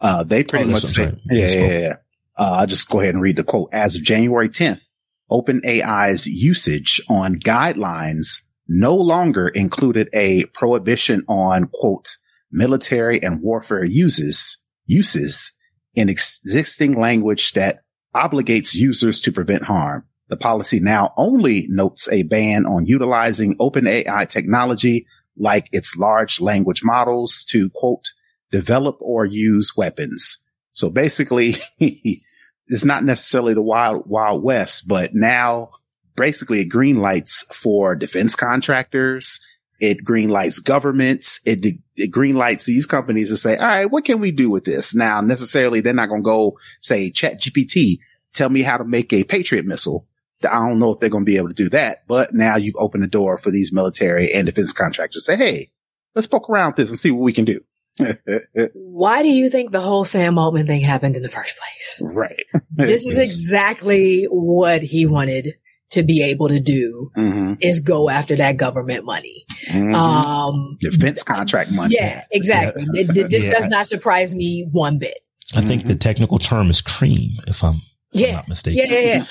uh, they pretty
Oh,
much
that's
say,
what I'm
yeah, yeah, yeah. Uh, I'll just go ahead and read the quote. As of January 10th, OpenAI's usage on guidelines no longer included a prohibition on quote, military and warfare uses, uses in existing language that obligates users to prevent harm. The policy now only notes a ban on utilizing OpenAI technology like its large language models to quote, develop or use weapons. So basically, [LAUGHS] it's not necessarily the wild, wild west, but now basically it green lights for defense contractors. It green lights governments. It, it green lights these companies to say, all right, what can we do with this? Now necessarily they're not going to go say chat GPT, tell me how to make a Patriot missile. I don't know if they're going to be able to do that, but now you've opened the door for these military and defense contractors to say, Hey, let's poke around this and see what we can do. [LAUGHS]
Why do you think the whole Sam Altman thing happened in the first place?
right.
This is [LAUGHS] exactly what he wanted to be able to do
hmm
is go after that government money. Um,
defense contract money.
yeah, exactly. Th- th- This
Yeah.
does not surprise me one bit.
I think the technical term is cream, if I'm, if I'm
Yeah.
not mistaken.
Yeah, yeah, yeah.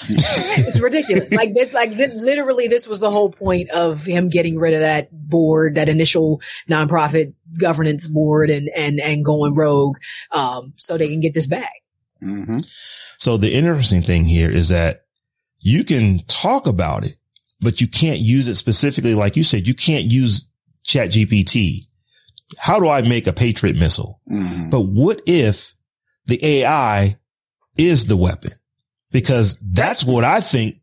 it's ridiculous. [LAUGHS] Like this, like thi- literally, this was the whole point of him getting rid of that board, that initial nonprofit governance board, and and and going rogue, um, so they can get this back.
hmm
So the interesting thing here is that you can talk about it, but you can't use it specifically. Like you said, you can't use chat GPT. How do I make a Patriot missile?
hmm
But what if the AI is the weapon? Because that's what I think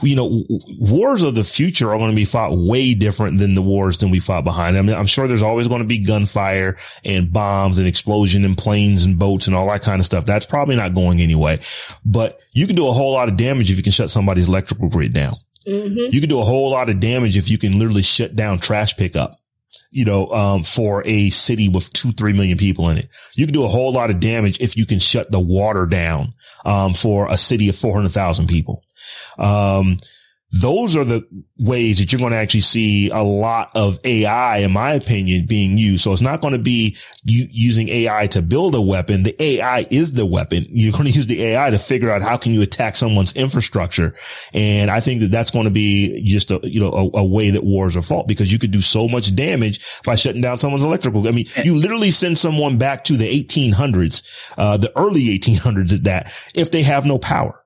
you know, wars of the future are going to be fought way different than the wars than we fought behind. I mean, I'm sure there's always going to be gunfire and bombs and explosion and planes and boats and all that kind of stuff. That's probably not going anyway, but you can do a whole lot of damage if you can shut somebody's electrical grid down. Mm-hmm. You can do a whole lot of damage if you can literally shut down trash pickup you know, um, for a city with two, three million people in it. You can do a whole lot of damage if you can shut the water down, um, for a city of 400,000 people. Um, those are the ways that you're going to actually see a lot of AI, in my opinion, being used. So it's not going to be you using AI to build a weapon. The AI is the weapon. You're going to use the AI to figure out how can you attack someone's infrastructure. And I think that that's going to be just a, you know, a, a way that wars are fought because you could do so much damage by shutting down someone's electrical. I mean, you literally send someone back to the 1800s, uh, the early 1800s at that if they have no power.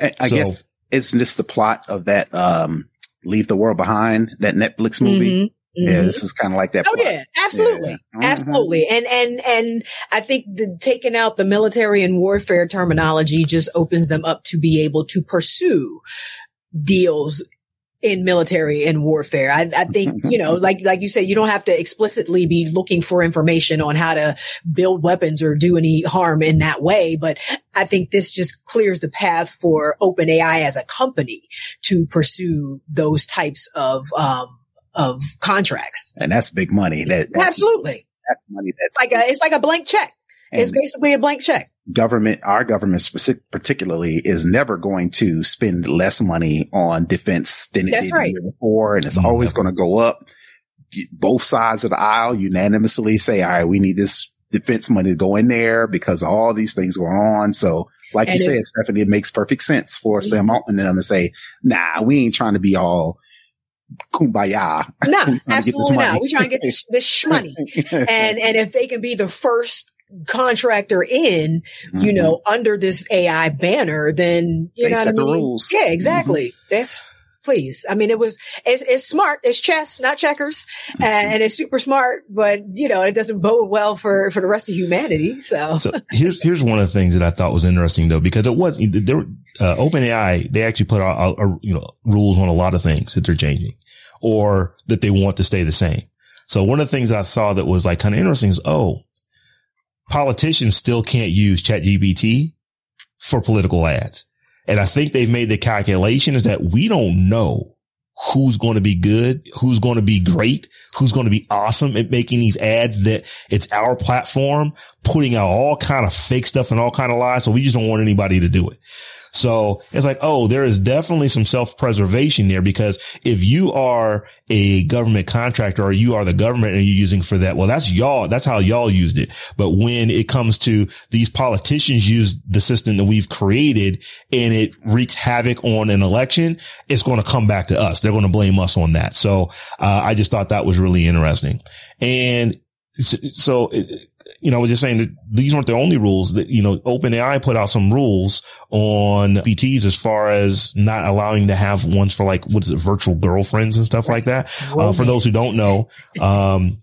I so, guess it's just the plot of that um Leave the World Behind, that Netflix movie? Mm-hmm. Mm-hmm. Yeah, this is kind of like that.
Oh plot. yeah, absolutely, yeah. Mm-hmm. absolutely. And and and I think the, taking out the military and warfare terminology just opens them up to be able to pursue deals in military and warfare. I, I think, [LAUGHS] you know, like, like you said, you don't have to explicitly be looking for information on how to build weapons or do any harm in that way. But I think this just clears the path for OpenAI as a company to pursue those types of, um, of contracts.
And that's big money. That, that's,
Absolutely. That's money. That's it's like a, it's like a blank check. It's basically a blank check
government, our government specific, particularly is never going to spend less money on defense than
That's
it did
right.
before. And it's mm-hmm. always going to go up. Both sides of the aisle unanimously say, all right, we need this defense money to go in there because all these things going on. So like and you said, Stephanie, it makes perfect sense for mm-hmm. Sam Altman and them to say, nah, we ain't trying to be all kumbaya.
No, absolutely not. We're trying to get this, this money. [LAUGHS] and, and if they can be the first contractor in, mm-hmm. you know, under this AI banner, then you
they
know
set
what I
mean? the rules.
Yeah, exactly. Mm-hmm. That's please. I mean, it was it's, it's smart. It's chess, not checkers, mm-hmm. and, it's super smart. But you know, it doesn't bode well for for the rest of humanity. So.
so here's here's one of the things that I thought was interesting though, because it was there. Uh, OpenAI they actually put out you know rules on a lot of things that they're changing, or that they want to stay the same. So one of the things I saw that was like kind of interesting is, oh, politicians still can't use ChatGPT for political ads. And I think they've made the calculation is that we don't know who's going to be good, who's going to be great, who's going to be awesome at making these ads that it's our platform putting out all kind of fake stuff and all kind of lies. So we just don't want anybody to do it. So it's like, oh, there is definitely some self-preservation there because if you are a government contractor or you are the government and you're using for that, well, that's y'all. That's how y'all used it. But when it comes to these politicians use the system that we've created and it wreaks havoc on an election, it's going to come back to us. They're going to blame us on that. So, uh, I just thought that was really interesting. And so, you know, I was just saying that these weren't the only rules that, you know, OpenAI put out some rules on PTs as far as not allowing to have ones for like, what is it, virtual girlfriends and stuff like that. Uh, for those who don't know, um,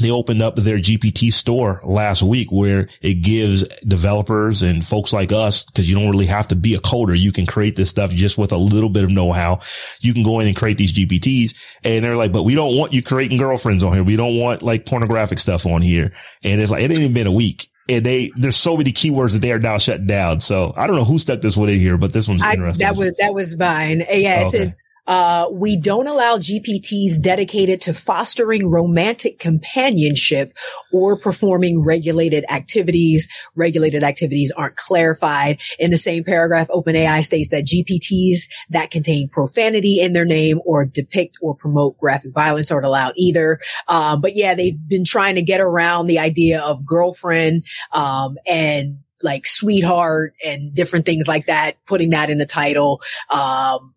they opened up their GPT store last week where it gives developers and folks like us, cause you don't really have to be a coder. You can create this stuff just with a little bit of know-how. You can go in and create these GPTs and they're like, but we don't want you creating girlfriends on here. We don't want like pornographic stuff on here. And it's like, it ain't even been a week and they there's so many keywords that they are now shut down. So I don't know who stuck this one in here, but this one's I, interesting.
That was that was mine. Yeah, it okay. says uh, we don't allow GPTs dedicated to fostering romantic companionship or performing regulated activities. Regulated activities aren't clarified. In the same paragraph, OpenAI states that GPTs that contain profanity in their name or depict or promote graphic violence aren't allowed either. Um, but yeah, they've been trying to get around the idea of girlfriend, um, and like sweetheart and different things like that, putting that in the title. Um,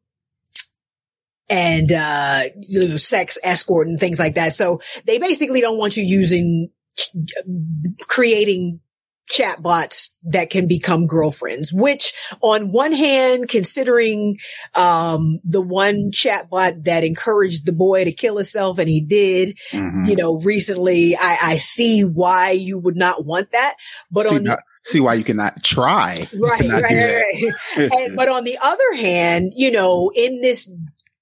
and uh, you know, sex escort and things like that. So they basically don't want you using creating chatbots that can become girlfriends, which on one hand, considering, um, the one chatbot that encouraged the boy to kill himself and he did, mm-hmm. you know, recently, I, I see why you would not want that. But
see,
on,
now, see why you cannot try.
Right, right, right. and, but on the other hand, you know, in this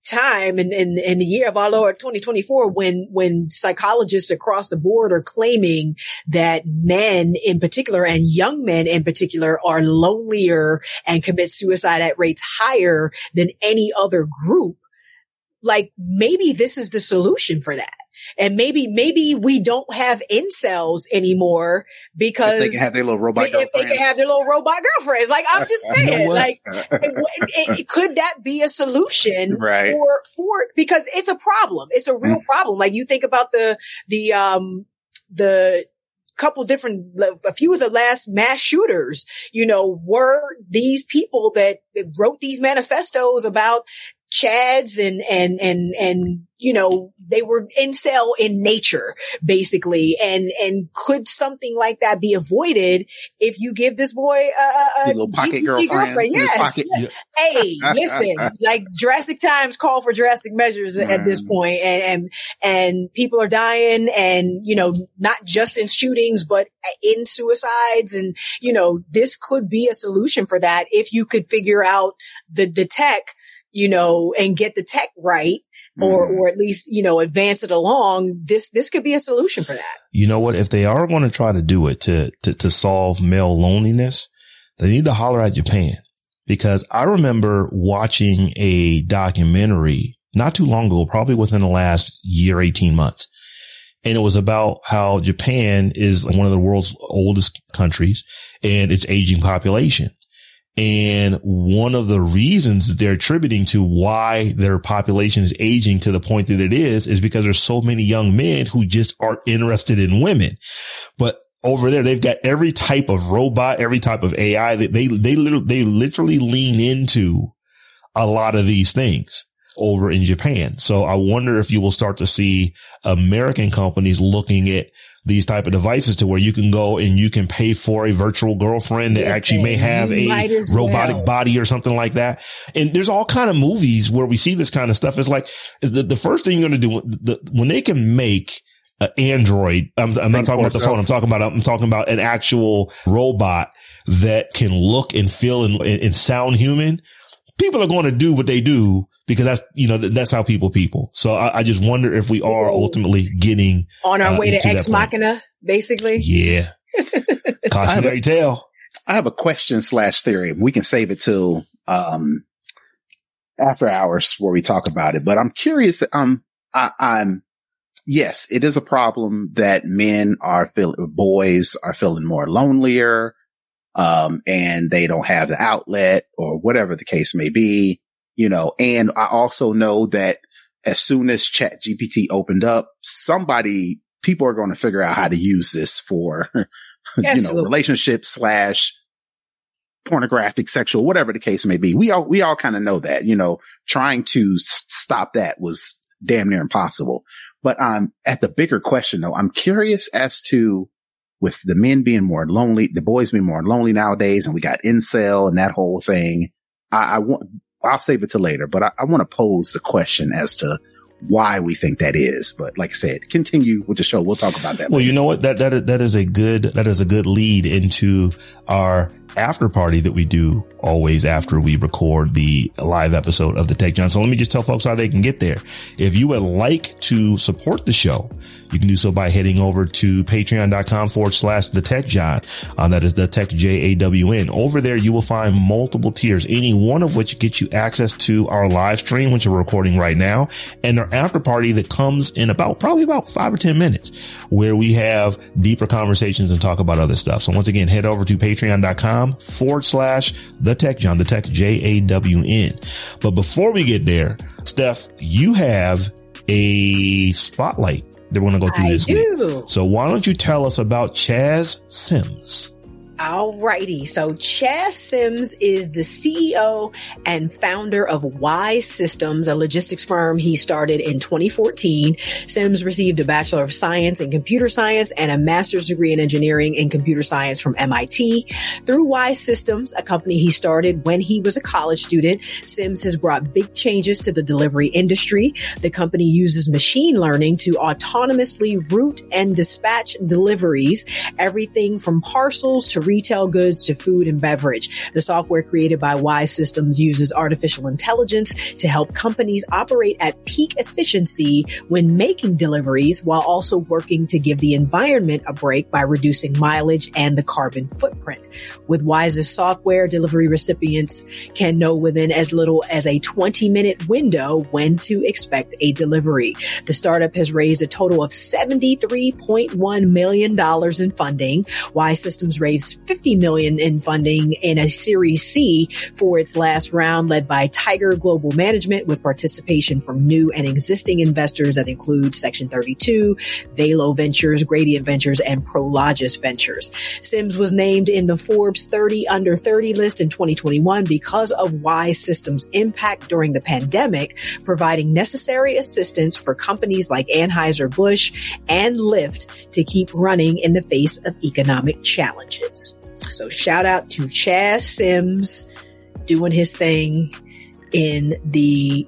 time in, in, in the year of our Lord 2024 when, when psychologists across the board are claiming that men in particular and young men in particular are lonelier and commit suicide at rates higher than any other group. Like maybe this is the solution for that. And maybe, maybe we don't have incels anymore because
if they can have their little robot
if they can have their little robot girlfriends. Like I'm just [LAUGHS] saying, like, it, it, could that be a solution [LAUGHS]
right.
for, for, because it's a problem. It's a real mm. problem. Like you think about the, the, um, the, couple different, a few of the last mass shooters, you know, were these people that wrote these manifestos about chads and, and, and, and, you know, they were incel in nature, basically. And, and could something like that be avoided if you give this boy a, a
little pocket girlfriend? girlfriend?
Yes.
Pocket. [LAUGHS]
hey, listen, like drastic times call for drastic measures mm. at this point, and, and, and people are dying and, you know, not just in shootings, but in suicides. And, you know, this could be a solution for that if you could figure out the, the tech you know, and get the tech right or, mm-hmm. or at least, you know, advance it along, this, this could be a solution for that.
You know what? If they are going to try to do it to, to, to solve male loneliness, they need to holler at Japan because I remember watching a documentary not too long ago, probably within the last year, 18 months. And it was about how Japan is one of the world's oldest countries and its aging population. And one of the reasons that they're attributing to why their population is aging to the point that it is, is because there's so many young men who just aren't interested in women. But over there, they've got every type of robot, every type of AI that they, they, literally, they literally lean into a lot of these things over in Japan. So I wonder if you will start to see American companies looking at these type of devices to where you can go and you can pay for a virtual girlfriend that yes, actually may have a robotic well. body or something like that. And there's all kind of movies where we see this kind of stuff. It's like, is the, the first thing you're going to do the, when they can make an Android. I'm, I'm not talking about the phone. I'm talking about, I'm talking about an actual robot that can look and feel and, and sound human people are going to do what they do because that's, you know, that's how people people. So I, I just wonder if we are ultimately getting
on our uh, way to Ex Machina, basically.
Yeah. [LAUGHS] Cautionary tale.
I have a question slash theory. We can save it till, um, after hours where we talk about it, but I'm curious. Um, I, I'm, yes, it is a problem that men are feeling, boys are feeling more lonelier um, and they don't have the outlet or whatever the case may be, you know, and I also know that as soon as chat GPT opened up, somebody, people are going to figure out how to use this for, [LAUGHS] you know, relationship slash pornographic, sexual, whatever the case may be. We all, we all kind of know that, you know, trying to stop that was damn near impossible. But, um, at the bigger question though, I'm curious as to with the men being more lonely, the boys being more lonely nowadays, and we got incel and that whole thing. I, I want, I'll save it to later, but I, I want to pose the question as to why we think that is. But like I said, continue with the show. We'll talk about that.
Well,
later.
you know what? That, that, that is a good, that is a good lead into our after party that we do always after we record the live episode of the Tech Jawn. So let me just tell folks how they can get there. If you would like to support the show, you can do so by heading over to patreon.com forward slash the Tech Jawn. Um, that is the Tech J A W N. Over there, you will find multiple tiers, any one of which gets you access to our live stream, which we're recording right now, and our after party that comes in about probably about five or 10 minutes where we have deeper conversations and talk about other stuff. So once again, head over to patreon.com patreon.com forward slash the tech Jawn, the tech J A W N. But before we get there, Steph, you have a spotlight that we're going to go through I this do. week. So why don't you tell us about Chazz Sims?
Alrighty. So Chazz Sims is the CEO and founder of Wise Systems, a logistics firm he started in 2014. Sims received a Bachelor of Science in Computer Science and a master's degree in engineering in computer science from MIT. Through Wise Systems, a company he started when he was a college student, Sims has brought big changes to the delivery industry. The company uses machine learning to autonomously route and dispatch deliveries, everything from parcels to retail goods to food and beverage. The software created by Wise Systems uses artificial intelligence to help companies operate at peak efficiency when making deliveries while also working to give the environment a break by reducing mileage and the carbon footprint. With Wise's software, delivery recipients can know within as little as a 20 minute window when to expect a delivery. The startup has raised a total of $73.1 million in funding. Wise Systems raised 50 million in funding in a Series C for its last round led by Tiger Global Management with participation from new and existing investors that include Section 32, Valo Ventures, Gradient Ventures, and Prologis Ventures. Sims was named in the Forbes 30 under 30 list in 2021 because of Wise Systems impact during the pandemic, providing necessary assistance for companies like Anheuser-Busch and Lyft to keep running in the face of economic challenges. So shout out to Chazz Sims doing his thing in the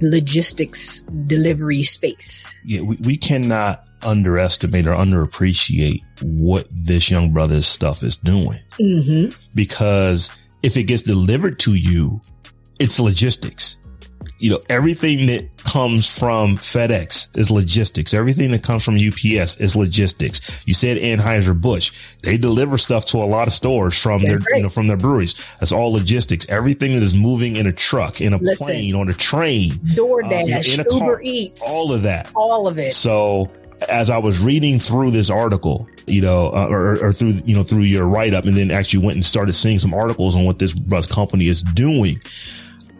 logistics delivery space.
Yeah, we, we cannot underestimate or underappreciate what this young brother's stuff is doing.
Mm-hmm.
Because if it gets delivered to you, it's logistics you know, everything that comes from FedEx is logistics. Everything that comes from UPS is logistics. You said Anheuser-Busch. They deliver stuff to a lot of stores from That's their, you know, from their breweries. That's all logistics. Everything that is moving in a truck, in a Listen, plane, on a train,
DoorDash, uh, in a Uber Eats,
all of that,
all of it.
So as I was reading through this article, you know, uh, or, or, through, you know, through your write up and then actually went and started seeing some articles on what this bus company is doing.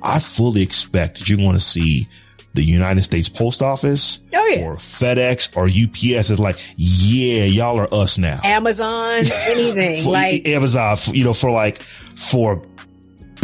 I fully expect that you're going to see the United States Post Office
oh, yeah.
or FedEx or UPS is like, yeah, y'all are us now.
Amazon, [LAUGHS] anything
for,
like
Amazon, you know, for like, for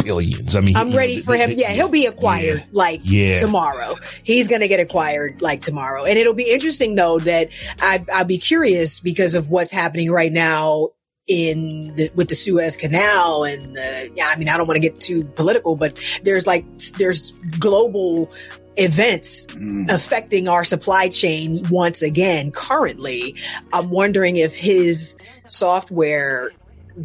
billions. I mean,
I'm ready for him. Yeah, he'll be acquired yeah, like yeah. tomorrow. He's going to get acquired like tomorrow. And it'll be interesting though that I'd, I'd be curious because of what's happening right now in the, with the Suez Canal and the, yeah, I mean, I don't want to get too political, but there's like, there's global events mm. affecting our supply chain once again currently. I'm wondering if his software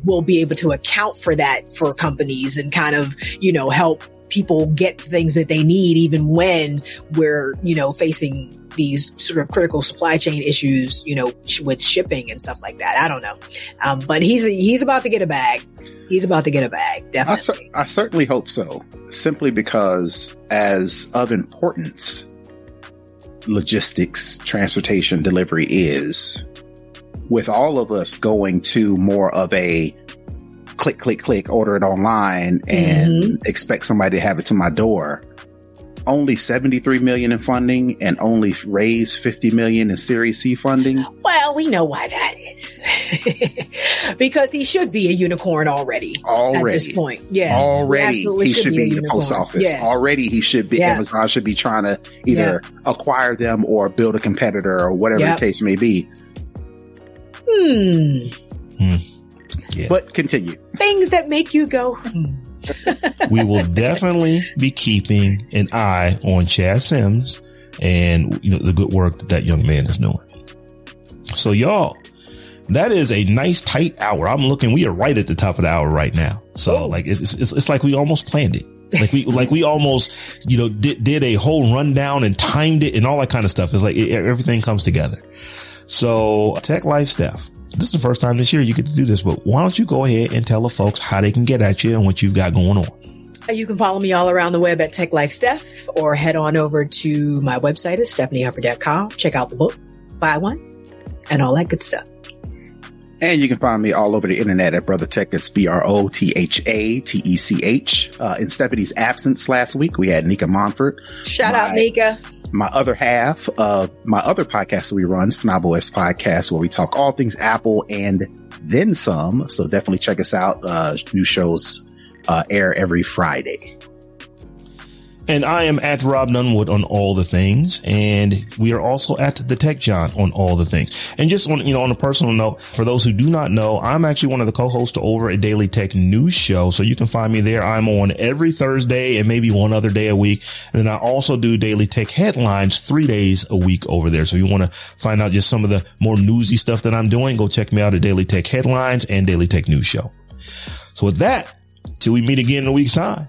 will be able to account for that for companies and kind of, you know, help people get things that they need even when we're, you know, facing these sort of critical supply chain issues, you know, with shipping and stuff like that. I don't know. Um, but he's, he's about to get a bag. He's about to get a bag. Definitely.
I, I certainly hope so. Simply because as of importance, logistics, transportation, delivery is with all of us going to more of a click, click, click, order it online and mm-hmm. expect somebody to have it to my door only 73 million in funding and only raise 50 million in Series C funding?
Well, we know why that is. [LAUGHS] because he should be a unicorn already.
Already.
At this point. Yeah.
Already he, he should, be, be the post office. Yeah. Already he should be, yeah. Amazon should be trying to either yeah. acquire them or build a competitor or whatever yep. the case may be.
Hmm.
hmm.
Yeah. But continue.
Things that make you go, hmm
we will [LAUGHS] definitely be keeping an eye on Chad Sims and you know the good work that that young man is doing. So y'all, that is a nice tight hour. I'm looking. We are right at the top of the hour right now. So like it's it's, it's like we almost planned it. Like we like we almost you know did did a whole rundown and timed it and all that kind of stuff. It's like it, everything comes together. So Tech Life Steph, this is the first time this year you get to do this, but why don't you go ahead and tell the folks how they can get at you and what you've got going on?
Uh, you can follow me all around the web at Tech Life Steph or head on over to my website at stephaniehumphrey.com. Check out the book, buy one, and all that good stuff.
And you can find me all over the internet at Brother Tech. It's B R O T H A T E C H. Uh, in Stephanie's absence last week, we had Nika Monfort.
Shout my, out, Nika
my other half of my other podcast that we run, SnobOS Podcast, where we talk all things Apple and then some. So definitely check us out. Uh, new shows uh, air every Friday.
And I am at Rob Dunwood on all the things. And we are also at the Tech Jawn on all the things. And just on, you know, on a personal note, for those who do not know, I'm actually one of the co-hosts over at Daily Tech News Show. So you can find me there. I'm on every Thursday and maybe one other day a week. And then I also do Daily Tech headlines three days a week over there. So if you want to find out just some of the more newsy stuff that I'm doing, go check me out at Daily Tech headlines and Daily Tech News Show. So with that, till we meet again in a week's time.